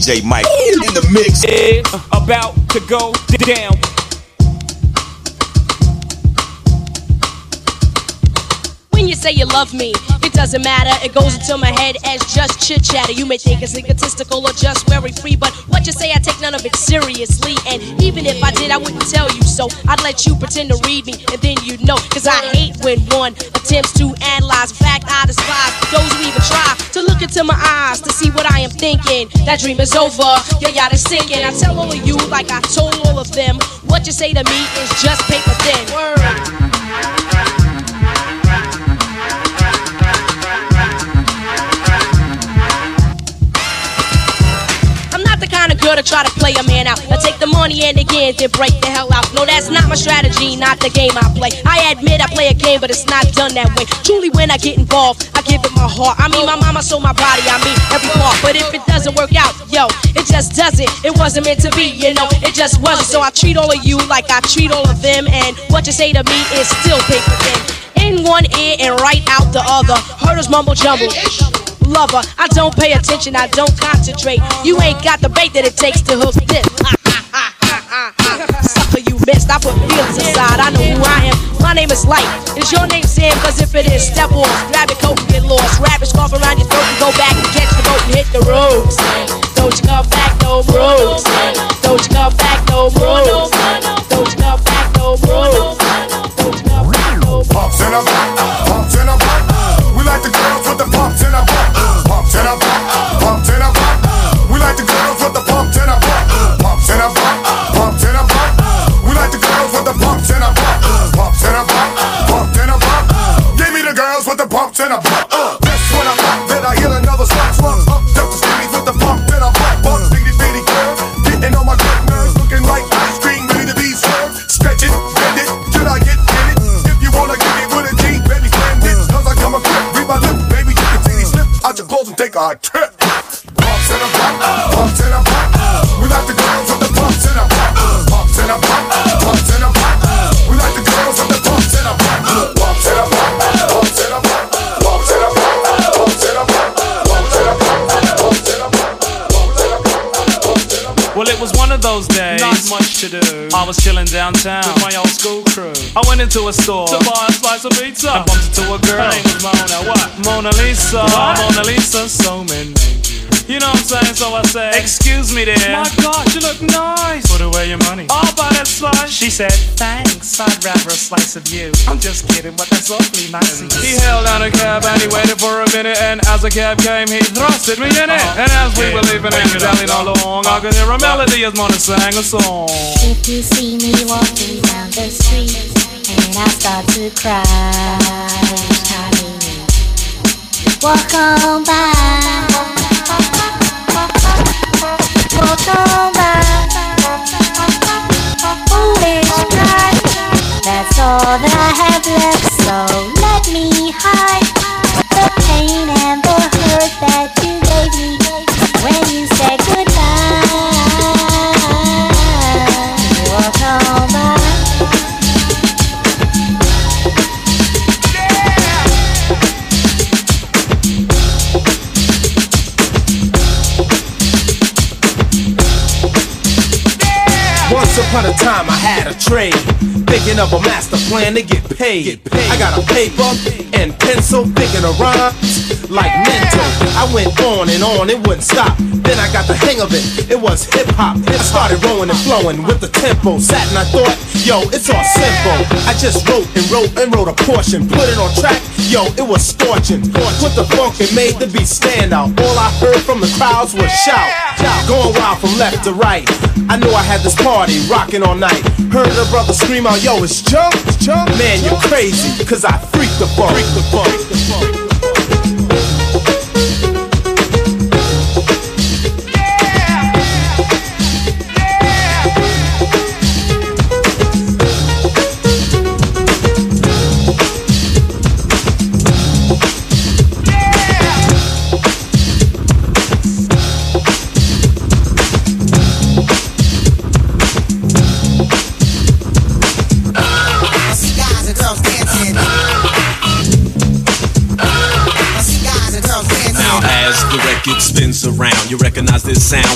DJ Mike in the mix. About to go down. When you say you love me, it doesn't matter. It goes into my head as just chit chatter. You may think it's egotistical or just very free, but what you say, I take none of it seriously. And even if I did, I wouldn't tell you so. I'd let you pretend to read me, and then you'd know. Cause I hate when one attempts to analyze. Fact, I despise those who even try to look into my eyes to see what I am thinking. That dream is over, yeah, yacht is sinking. I tell all of you, like I told all of them, what you say to me is just paper thin. Word. To try to play a man out. I take the money and again, then break the hell out. No, that's not my strategy, not the game I play. I admit I play a game, but it's not done that way. Truly, when I get involved, I give it my heart. I mean, my mama sold my body, I mean, every part. But if it doesn't work out, yo, it just doesn't. It wasn't meant to be, you know, it just wasn't. So I treat all of you like I treat all of them, and what you say to me is still paper thin. In one ear and right out the other. Herders mumble jumble lover. I don't pay attention, I don't concentrate. You ain't got the bait that it takes to hook this. Sucker, you missed. I put feelings aside. I know who I am. My name is Light. Is your name Sam? Cause if it is, step off. Grab your coat and get lost. Wrap it scarf around your throat and go back and catch the boat and hit the road. Don't you come back no more. Sam. Out and take our trip. Pumps in a butt, pumps in a butt. We like the girls with the pumps in a butt, pumps in a butt, pumps in a butt. We like the girls with the pumps in a butt, pumps in a butt, pumps in a butt, pumps in a butt, pumps in a butt, pumps in a butt, pumps in a butt, pumps in a butt. Well, it was one of those days. Not much to do. I was chilling downtown with my old school crew. I went into a store to buy a slice of pizza. I bumped into a girl. Her name was Mona. What? Mona Lisa. What? Mona Lisa. So many. You know what I'm saying? So I said, Excuse me, dear. My gosh, you look nice. Put away your money. I'll buy that slice. She said, Thanks. I'd rather a slice of you. I'm just kidding, but that's awfully nice. of. He held down a cab and he waited for a minute. And as the cab came, he thrusted me in it. Uh-huh. And as we were leaving it, dallied along, I could hear a melody as Mona sang a song. If you see me walking down the street and I start to cry, honey, walk on. Walk on by. All that I have left, so trade, thinking of a master plan to get paid. I got a paper and pencil, thinking of rhymes like mental. I went on and on, it wouldn't stop. Then I got the hang of it, it was hip hop. I started rolling and flowing with the tempo. Sat and I thought, yo, it's all simple. I just wrote and wrote and wrote a portion, put it on track. Yo, it was scorching. Put the funk and made the beat stand out. All I heard from the crowds was shout, going wild from left to right. I knew I had this party rocking all night. Heard a brother scream out, yo, it's jump, jump. Man, you're crazy, cause I freaked the funk. Freak the funk. Freak the funk.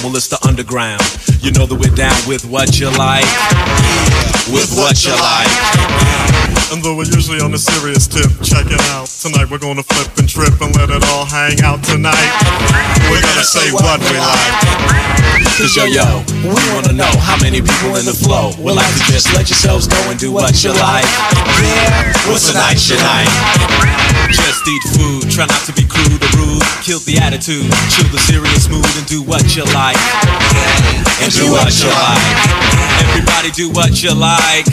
Well, it's the underground. You know that we're down with what you like. With what you like. And though we're usually on a serious tip, check it out. Tonight we're gonna flip and trip and let it all hang out tonight. We're gonna say what we like. Cause yo yo, we wanna know how many people in the flow would like to just let yourselves go and do what you like. Yeah, what's tonight's your night? Just eat food, try not to be crude or rude. Kill the attitude, chill the serious mood and do what you like. And do what you like. Everybody do what you like.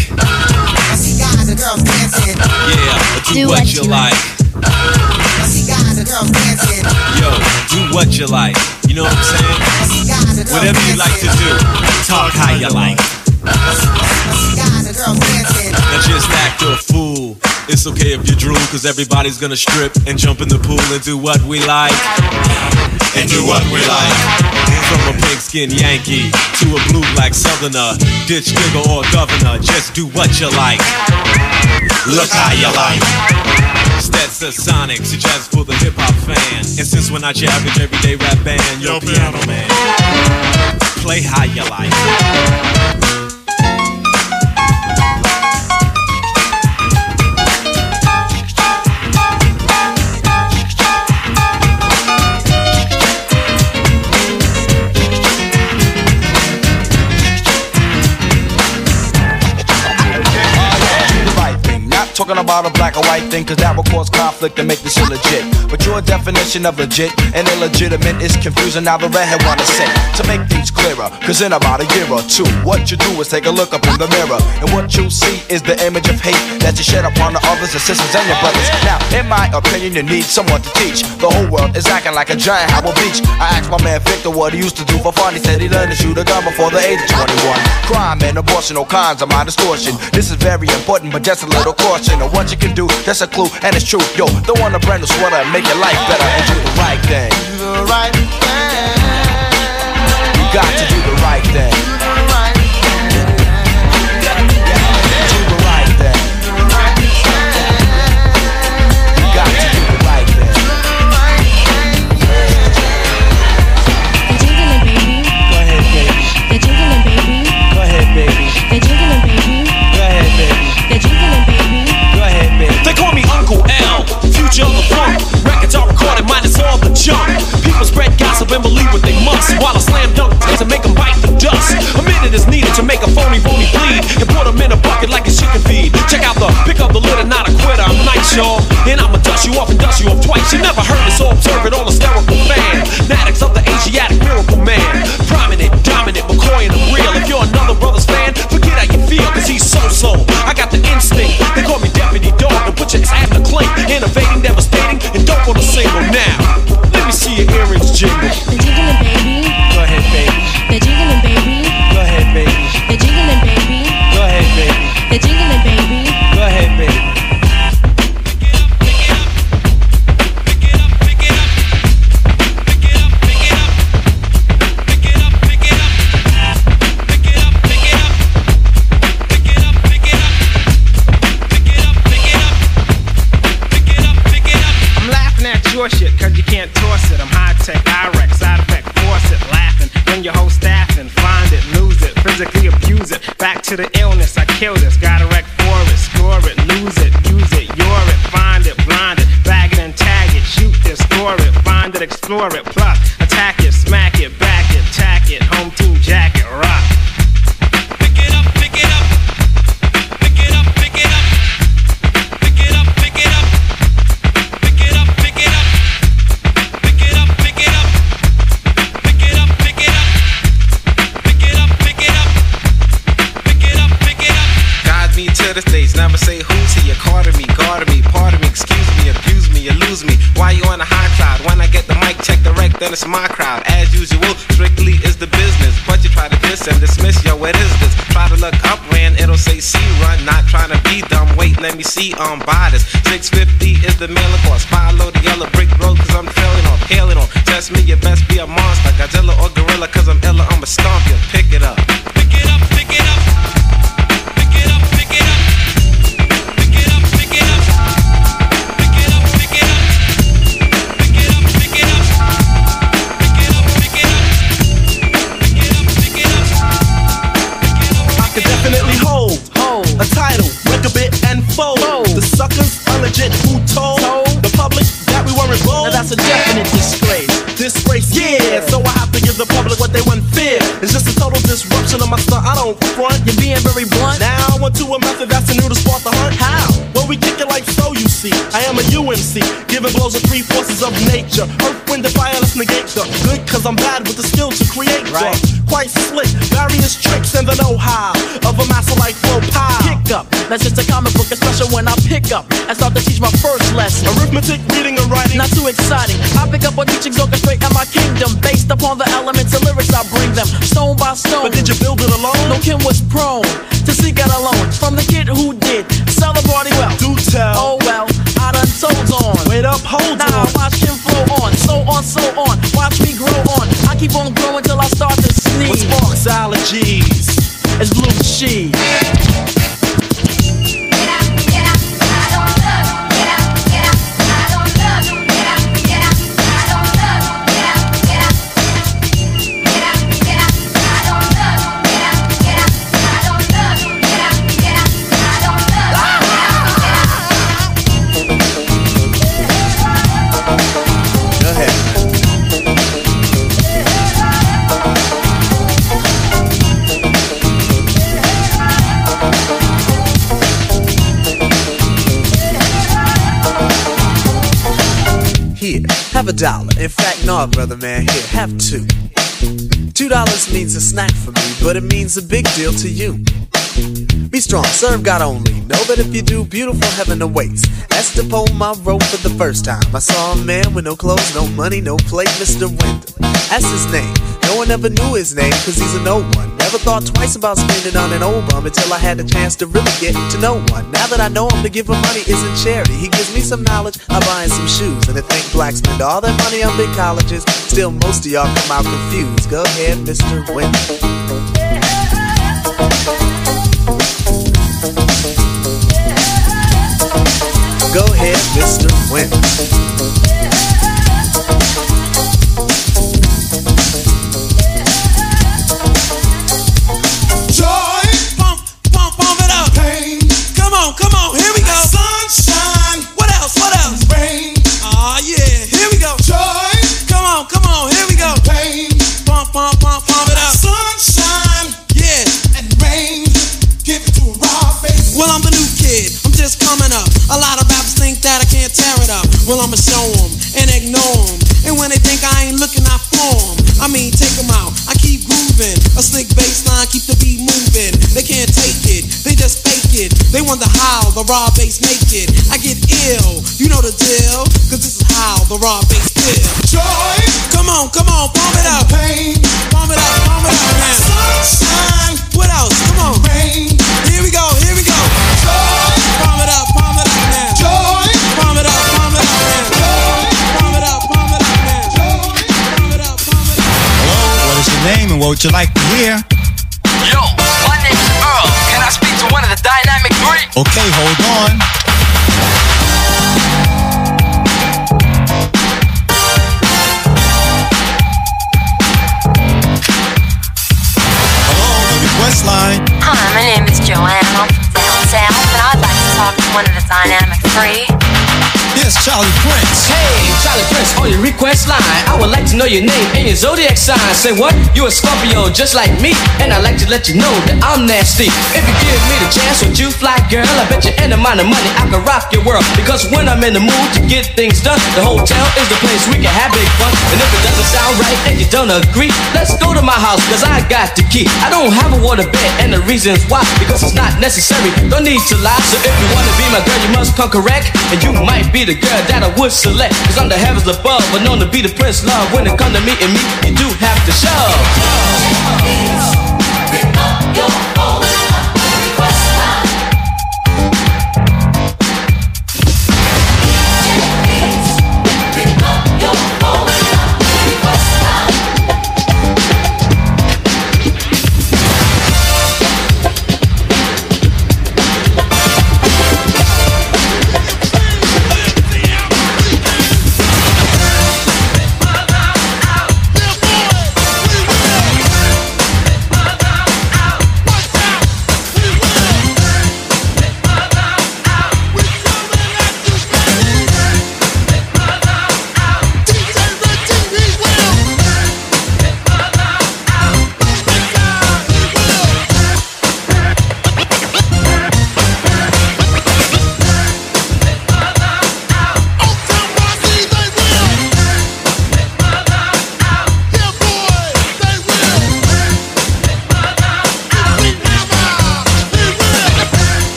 I guys and girls dancing. Yeah, do, what, you like. I see guys and girls dancing. Yo, do what you like. You know what I'm saying? I see guys and girls Whatever you like to do, talk how you like. I see guys and girls dancing. Now just act a fool. It's okay if you drool, cause everybody's gonna strip and jump in the pool and do what we like. And do what we like. From a pigskin Yankee to a blue black southerner, ditch nigga or governor, just do what you like. Look how you like. Sonics, a jazz for the hip hop fan. And since when I average everyday rap band, yo, piano man. Play how you like. talking about a black or white thing, cause that will cause conflict and make this illegit. But your definition of legit and illegitimate is confusing. Now the redhead wanna say to make things clearer, cause in about a year or two, what you do is take a look up in the mirror, and what you see is the image of hate that you shed upon the others, your sisters, and your brothers. Now, in my opinion, you need someone to teach. The whole world is acting like a giant Howard Beach. I asked my man Victor what he used to do for fun. He said he learned to shoot a gun before the age of 21. Crime and abortion, all kinds of my distortion. This is very important, but just a little caution what you can do. That's a clue, and it's true. Yo, don't want a brand new sweater and make your life better and do the right thing. Do the right thing. You got to do Are recorded, minus all the junk. People spread gossip and believe what they must. While I slam dunk to make them bite the dust. A minute is needed to make a phony phony bleed. And put them in a bucket like a chicken feed. Check out the pick up the litter, not a quitter. I'm nice, y'all. And I'ma dust you off and dust you off twice. You never heard it, so observe it on a hysterical fan. Fanatics of the Asiatic miracle man. Prominent, dominant, McCoy and the real. If you're another the stage, never say who's here. Carter me, guard me, pardon me, excuse me, abuse me, you lose me. Why you on a high cloud? When I get the mic, check the wreck, then it's my crowd. As usual, strictly is the business. But you try to diss and dismiss, yo, what is this? Try to look up, ran, it'll say C run. Not trying to be dumb, wait, let me see, um, buy this. 650 is the mailing cost. Follow the yellow brick road, cause I'm trailing off, hailing on. Test me, you best be a monster. Godzilla or gorilla, cause I'm illa, I'ma stomp you. Pick it up. Pick it up, pick it up. Legit. Who told the public that we weren't bold? Now that's a definite disgrace. Disgrace, yeah. So I have to give the public what they want fear. It's just a total disruption of my stunt. I don't front. You're being very blunt. Now I went to a method that's new to spark the hunt. How? Well, we kick it like so, you see. I am a UMC, giving blows of three forces of nature. Earth, wind, and fire, let's negate the good, cause I'm bad with the skill to create Right. quite slick. Various tricks and the know how of a master like Flo That's just a comic book, especially when I pick up and start to teach my first lesson. Arithmetic, reading, and writing. Not too exciting. I pick up on teachings orchestrate in my kingdom based upon the elements and lyrics I bring them stone by stone. But did you build it alone? No Kim was prone to seek out alone from the kid who did sell the party well. Do tell. Oh well, I done told on. Wait up, hold Now on. watch him flow on, so on, so on. Watch me grow on. I keep on growing till I start to sneeze. sparks, allergies. It's blue cheese. Here, have a dollar. In fact, no, brother man, here, have two. Two dollars means a snack for me, but it means a big deal to you. Be strong, serve God only. Know that if you do, beautiful heaven awaits. That's the poem I wrote for the first time. I saw a man with no clothes, no money, no plate, Mr. Wendal. That's his name. No one ever knew his name, cause he's a no one. Never thought twice about spending on an old bum until I had the chance to really get to know one. Now that I know him, to give him money isn't charity. He gives me some knowledge, I buy him some shoes. And to think blacks spend all their money on big colleges, still most of y'all come out confused. Go ahead, Mr. Wendal. Go ahead, Mr. Wendal. I'm coming up. A lot of rappers think that I can't tear it up. Well, I'ma show 'em and ignore 'em. And when they think I ain't looking, I form. I mean, take 'em out. I keep grooving. A slick bass line keep the beat moving. They can't take it. They just fake it. They wonder how the raw bass make it. I get ill. You know the deal. Cause this is how the raw bass feel. Joy, Come on, come on, pump it up. pain, what would you like to hear? Yo, my name's Earl. Can I speak to one of the Dynamic Three? Okay, hold on. Hello, the request line. Hi, my name is Joanne. I'm from down south, and I'd like to talk to one of the Dynamic Three. Here's Charlie Prince. Hey, Charlie Prince on your request line. I would like to know your name and your zodiac sign. Say what? You a Scorpio just like me, and I'd like to let you know that I'm nasty. If you give me the chance with you, fly girl, I bet you any amount of money I can rock your world. Because when I'm in the mood to get things done, the hotel is the place we can have big fun. And if it doesn't sound right and you don't agree, let's go to my house, cause I got the key. I don't have a water bed, and the reasons why, because it's not necessary. Don't need to lie. So if you wanna be my girl, you must come correct. And you might be the girl that I would select. Cause I'm the heavens above, but known to be the prince love. When it come to me and me, you do have to show.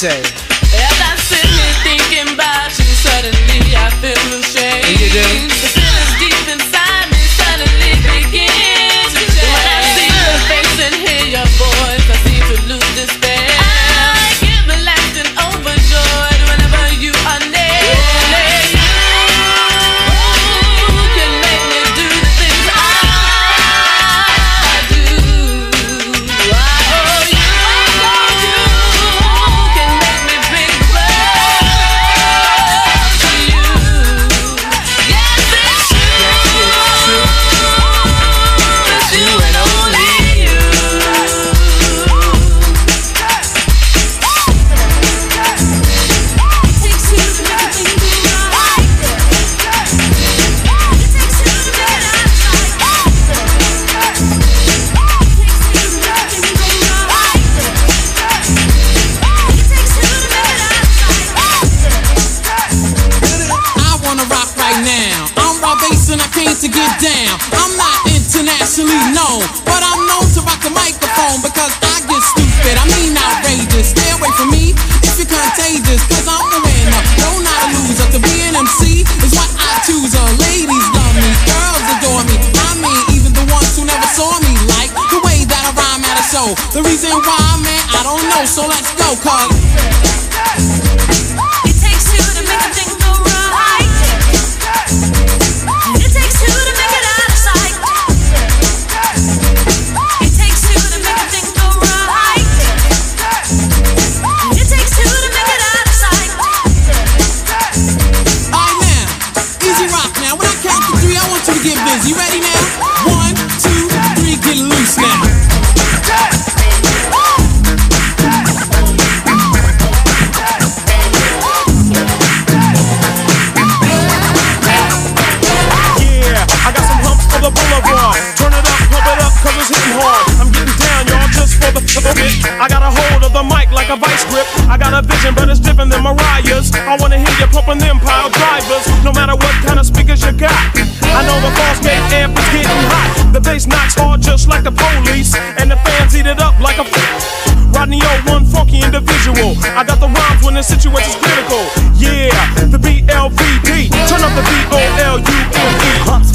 Say?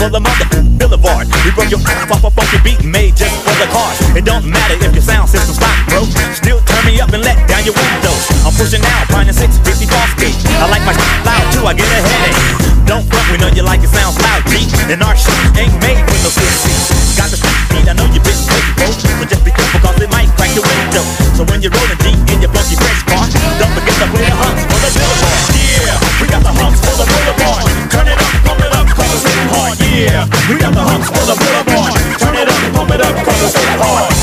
For the mother boulevard. We broke your ass off a funky beat made just for the cars. It don't matter if your sound system's not broke. Still turn me up and let down your windows. I'm pushing now, finding 650 boss gate. I like my loud too, I get a headache. Don't front, we know you like it sounds loud, G. And our shit ain't made with no 60. Got the speed, I know you've been waiting for. But just be careful cause it might crack your window. So when you're rolling deep in your funky fresh Yeah, we got the humps for the boulevard. Turn it up, pump it up, cause it's hard.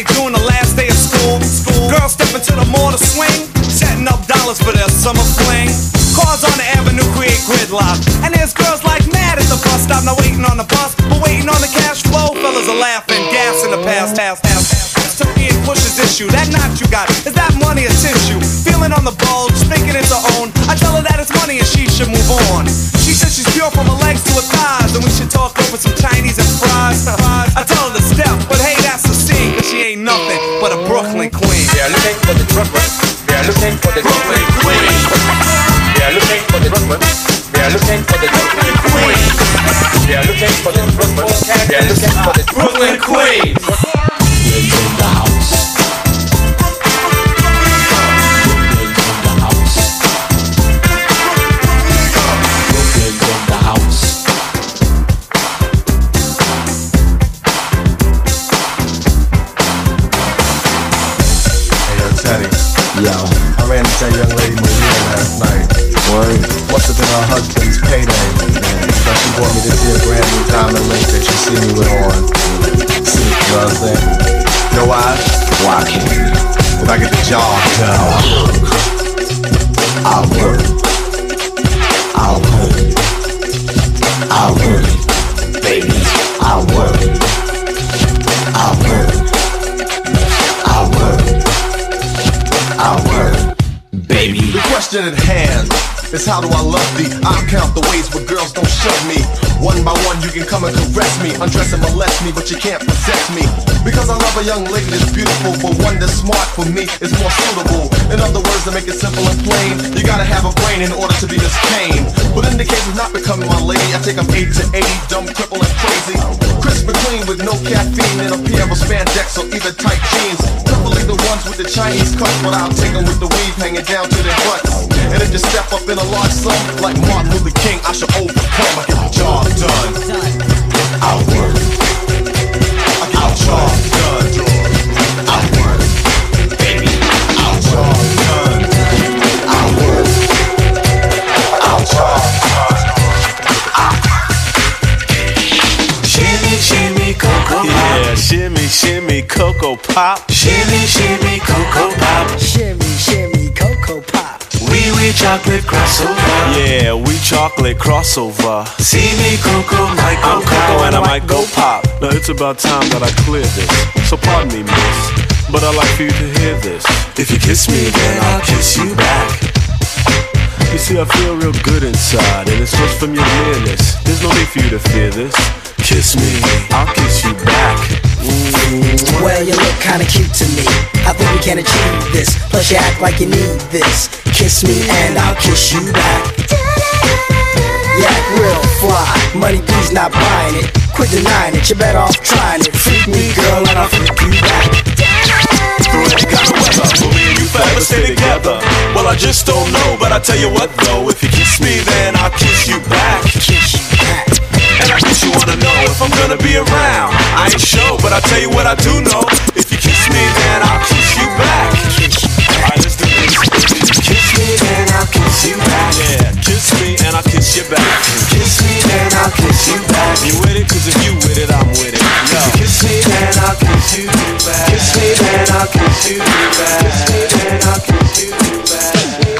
Friday, June, the last day of school. Girls step to the mall to swing, setting up dollars for their summer fling. Cars on the avenue create gridlock. And there's girls like mad at the bus stop, not waiting on the bus, but waiting on the cash flow. Fellas are laughing, gas in the past, past, past. That's to me and Push's issue. That knot you got, is that money or tissue? Feeling on the bulge, thinking it's her own. I tell her that it's money and she should move on. She says she's pure from her legs to her thighs, and we should talk over some Chinese and fries. They are looking for the Queen. They are looking for the Brooklyn. They are looking for the Queen. They are looking for the Brooklyn. They are looking for the Brooklyn Queen. Question at hand is how do I love thee? I'll count the ways where girls don't shove me. One by one, you can come and caress me, undress and molest me, but you can't possess me. Because I love a young lady that's beautiful, but one that's smart for me is more suitable. In other words, to make it simple and plain, you gotta have a brain in order to be this tame. But in the case of not becoming my lady, I think I'm 8 to 80, dumb, cripple, and crazy. Crisp and clean with no caffeine and a pair of spandex or either tight jeans. Preferably the ones with the Chinese cuts, but I'll take them with the weave hanging down to their butts. And if you step up in a large sum, like Martin Luther King, I should overcome. I get the job done. I'll work. I get job done. Cocoa pop. Shimmy, shimmy, cocoa pop. Shimmy, shimmy, cocoa pop. Wee wee chocolate crossover. Yeah, we chocolate crossover. See me, cocoa, might go I'm cocoa and I might go pop. Now it's about time that I clear this. So pardon me, miss, but I'd like for you to hear this. If you kiss me, then I'll kiss you back. You see, I feel real good inside, and it's just from your nearness. There's no need for you to fear this. Kiss me, I'll kiss you back. Well, you look kinda cute to me. I think we can achieve this. Plus, you act like you need this. Kiss me and I'll kiss you back. You act real fly. Money, please not buying it. Quit denying it. You're better off trying it. Freak me, girl, and I'll freak you back. Will me and you forever stay together? Well, I just don't know, but I tell you what though, if you kiss me, then I'll kiss you back. Kiss you back. And I guess you wanna know if I'm gonna be around. I ain't sure, but I'll tell you what I do know. If you kiss me, then I'll kiss you back. Alright, let's do this. Kiss me, then I'll kiss you back. Yeah, kiss me and I'll kiss you back. Kiss me, then I'll kiss you back. You with it? Cause if you with it, I'm with it. Yo. Kiss me, then I'll kiss you back. Kiss me, then I'll kiss you back. Kiss me, then I'll kiss you back.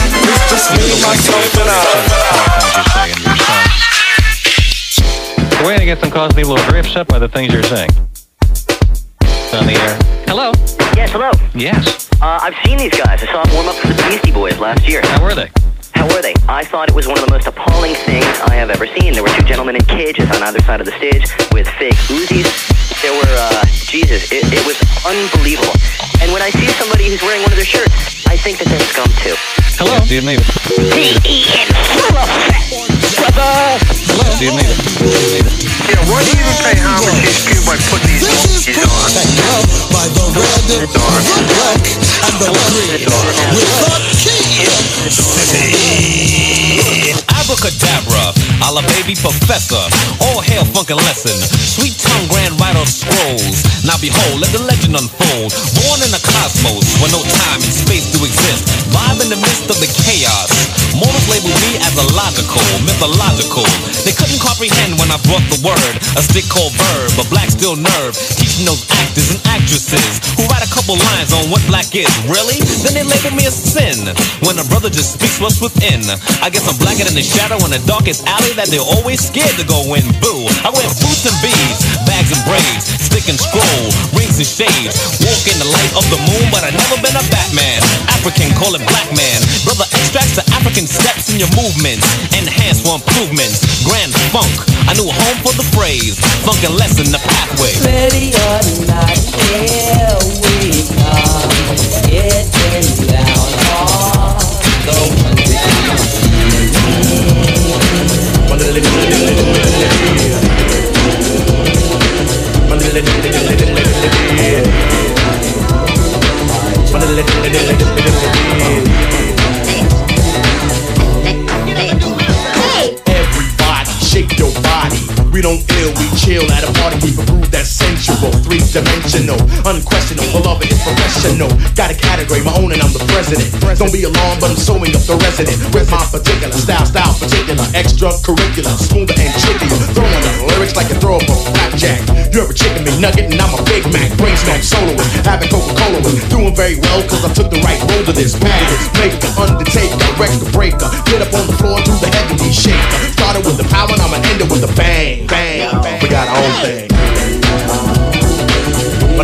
It's just me, myself, and I. Wait, I guess I'm causing people a little upset by the things you're saying. On the air. Hello. Yes, hello. Yes. Uh, I've seen these guys. I saw them warm up for the Beastie Boys last year. How were they? How were they? I thought it was one of the most appalling things I have ever seen. There were two gentlemen in cages on either side of the stage with fake Uzis. There were, uh, Jesus, it, it was unbelievable. And when I see somebody who's wearing one of their shirts, I think that they're scum too. Hello. Do you need it? D-E-N full effect, brother! Hello. Do you need it? Do you need it? Yeah, why do you even pay homage to these by putting these monkeys on? By the red, the black, and the green. With the key. Abracadabra, a baby professor. All hail funkin' lesson. Sweet tongue grand writer of scrolls. Now behold, let the legend unfold. Born in a cosmos where no time and space do exist. Vibe in the midst of the chaos. Mortals label me as illogical, mythological. They couldn't comprehend when I brought the word. A stick called verb, a black steel nerve. Teaching those actors and actresses who write a couple lines on what black is. Really? Then they label me a sin. When a brother just speaks what's within. I guess I'm blacker than the shadow in the darkest alley that they're always scared to go in. Boo. I wear boots and beads, bags and braids, stick and scroll, rings and shades. Walk in the light of the moon, but I've never been a Batman. African, call it black man. Brother extracts the African steps in your movements. Enhance for improvements. Grand funk. I knew a home for the phrase. Funk and lesson the pathway. Ready or not, here we come. Getting down on the one. Everybody, shake your body. We don't ill, we chill at a party, keep a three dimensional, unquestionable. Beloved is professional. Got a category, my own, and I'm the president. Don't be alarmed, but I'm sewing up the resident with my particular style, style particular, extracurricular, smoother and chickier. Throwing the lyrics like a throw up a flapjack. You ever chicken McNugget and I'm a Big Mac, brain smack soloist, having Coca-Cola with doing very well cause I took the right road to this path. Make the undertaker, wreck the breaker, get up on the floor, do the heavy shaker. Started with the power and I'ma end it with a bang, bang, bang. We got our own thing. I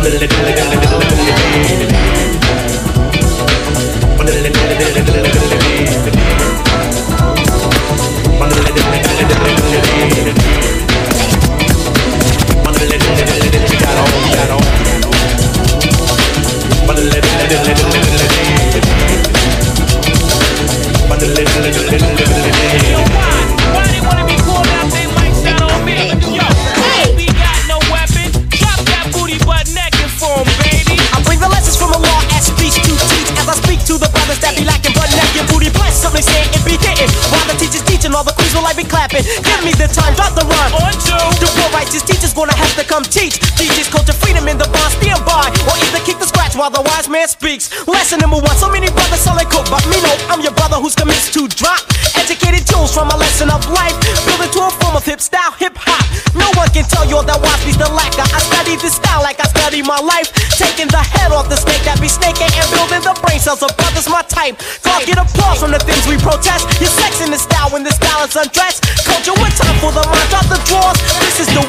all the queens will I be clapping. Give me the time drop the rhyme. On two the poor righteous teachers gonna have to come teach. Teachers culture freedom in the bond stand by or either kick the scratch while the wise man speaks. Lesson number one so many brothers selling coke but me no I'm your brother who's commits to drop. Educated tools from a lesson of life. Build it to a form of hip style hip hop one can tell you that watch the lacker I study this style like I study my life. Taking the head off the snake that be snaking and building the brain cells of brothers my type. God get applause from the things we protest. Your sex in the style when the style is undressed. Culture with time for the mind drop the drawers this is the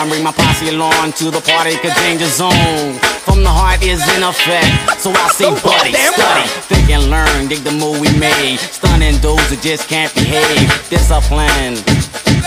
Song, bring my posse along to the party, cause danger zone. From the heart is in effect. So I say, buddy, study, think and learn, dig the move we made. Stunning those who just can't behave. Discipline.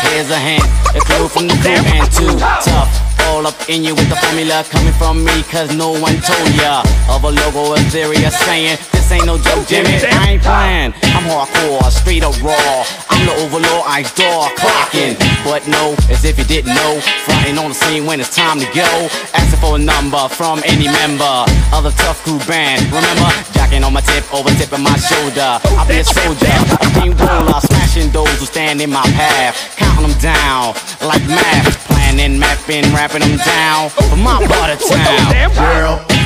Here's a hint, a clue from the crew and too tough. All up in you with the formula coming from me, cause no one told ya. Of a logo, a theory, a saying, this ain't no joke, Jimmy. I ain't playing, I'm hardcore, straight up raw. I'm the overlord, ice door, clocking. But no, as if you didn't know, fronting on the scene when it's time to go. Asking for a number from any member of the tough crew band. Remember, jacking on my tip, over tipping my shoulder. I'll be a soldier, a clean roller, smashing those who stand in my path. Counting them down like math. Planning, mapping, rapping them down for my part of town. Girl.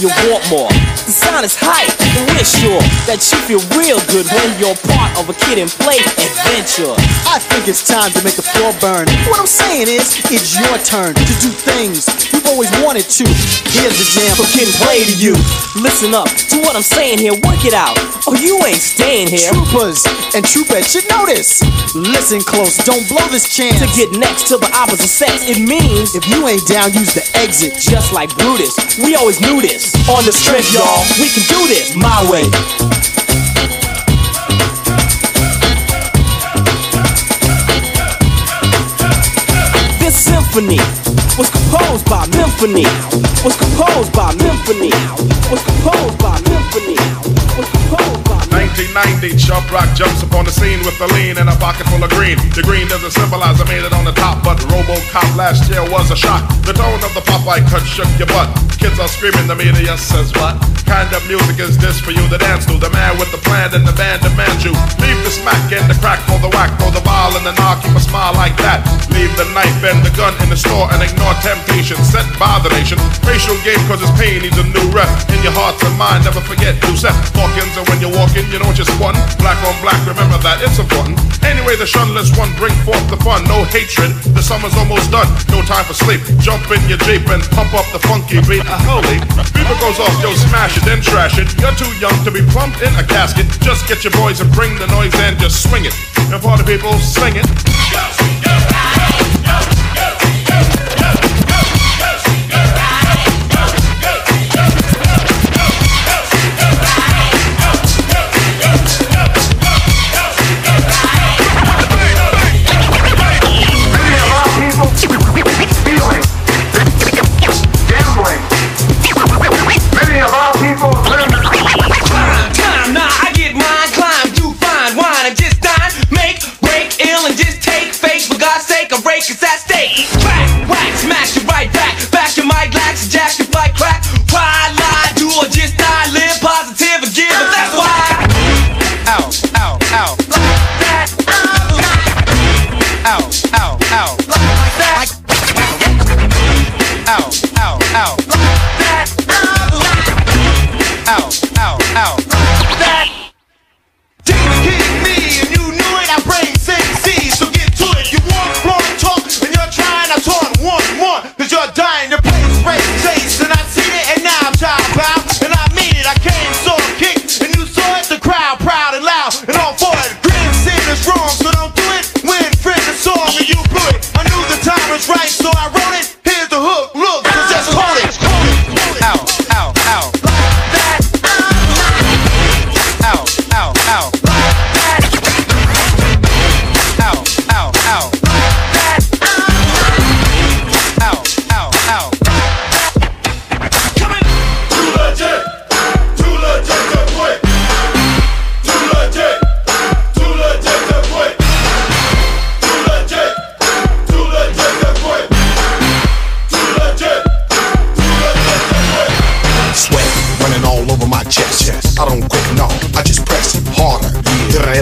You want more. The sign is hype, and we're sure that you feel real good when you're part of a Kid 'n Play adventure. I think it's time to make the floor burn. What I'm saying is, it's your turn to do things always wanted to. Here's the jam for and play to you. Listen up to what I'm saying here, work it out. Oh, you ain't staying here. Troopers and troopettes should know this. Listen close, don't blow this chance. To get next to the opposite sex, it means if you ain't down, use the exit. Just like Brutus, we always knew this. On the strip, y'all, we can do this my way. This symphony was composed by Symphony. Was composed by Symphony. Was composed by Symphony. Was composed by 1990, Chubb Rock jumps upon the scene with a lean and a pocket full of green. The green doesn't symbolize I made it on the top, but Robocop last year was a shock. The tone of the Popeye cut shook your butt. Kids are screaming, the media says what? Kind of music is this for you to dance to? The man with the plan and the band demands you. Leave the smack and the crack for the whack, for the ball and the knock, keep a smile like that. Leave the knife and the gun in the store and ignore temptation set by the nation. Racial game cause it's pain needs a new rep. In your hearts and mind, never forget Yusef Hawkins And when you walk in, you know what you're spun. Black on black, remember that, it's important. Anyway, the shunless one bring forth the fun. No hatred, the summer's almost done. No time for sleep. Jump in your Jeep and pump up the funky beat. Uh, holy, beaver goes off, yo, smash it, then trash it. You're too young to be plumped in a casket. Just get your boys and bring the noise and just swing it. And party people, sing it.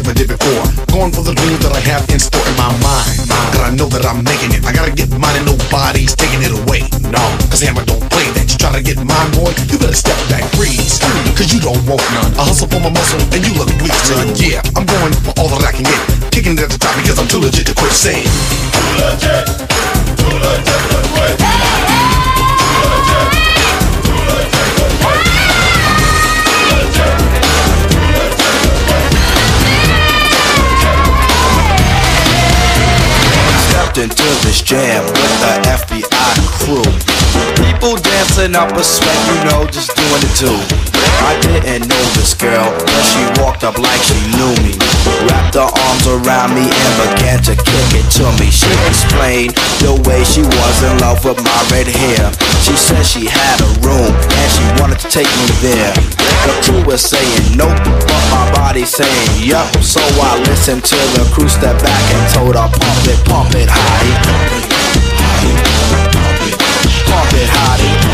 Than I ever did before. Going for the dreams that I have in store in my mind. Cause I know that I'm making it. I gotta get mine and nobody's taking it away. No, cause Hammer don't play that. You try to get mine, boy, you better step back, freeze. Cause you don't want none. I hustle for my muscle and you look weak, son. Yeah, I'm going for all that I can get. Kicking it at the top because I'm too legit to quit saying. Too legit, too legit to quit. Into this jam with the FBI crew. People dancing up a sweat, you know, just doing it too. I didn't know this girl, but she walked up like she knew me. Wrapped her arms around me and began to kick it to me. She explained the way she was in love with my red hair. She said she had a room and she wanted to take me there. The crew was saying nope, but my body saying yup. So I listened to the crew step back and told her pump it, pump it, hottie. Pump it, hottie. Pump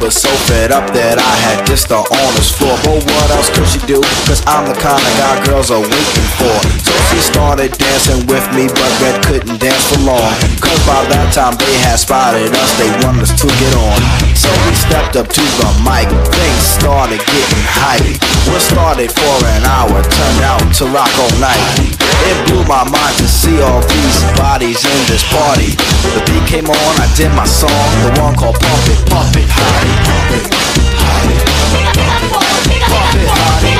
was so fed up that I had dissed her on this floor. But what else could she do? Cause I'm the kind of guy girls are waiting for. So she started dancing with me, but Red couldn't dance for long. Cause by that time they had spotted us, they wanted us to get on. So we stepped up to the mic, things started getting hype. What started for an hour turned out to rock all night. It blew my mind to see all these bodies in this party. The beat came on, I did my song, the one called Pump It, Pump It, Hottie. Pump it, Hottie. Pump it, Hottie.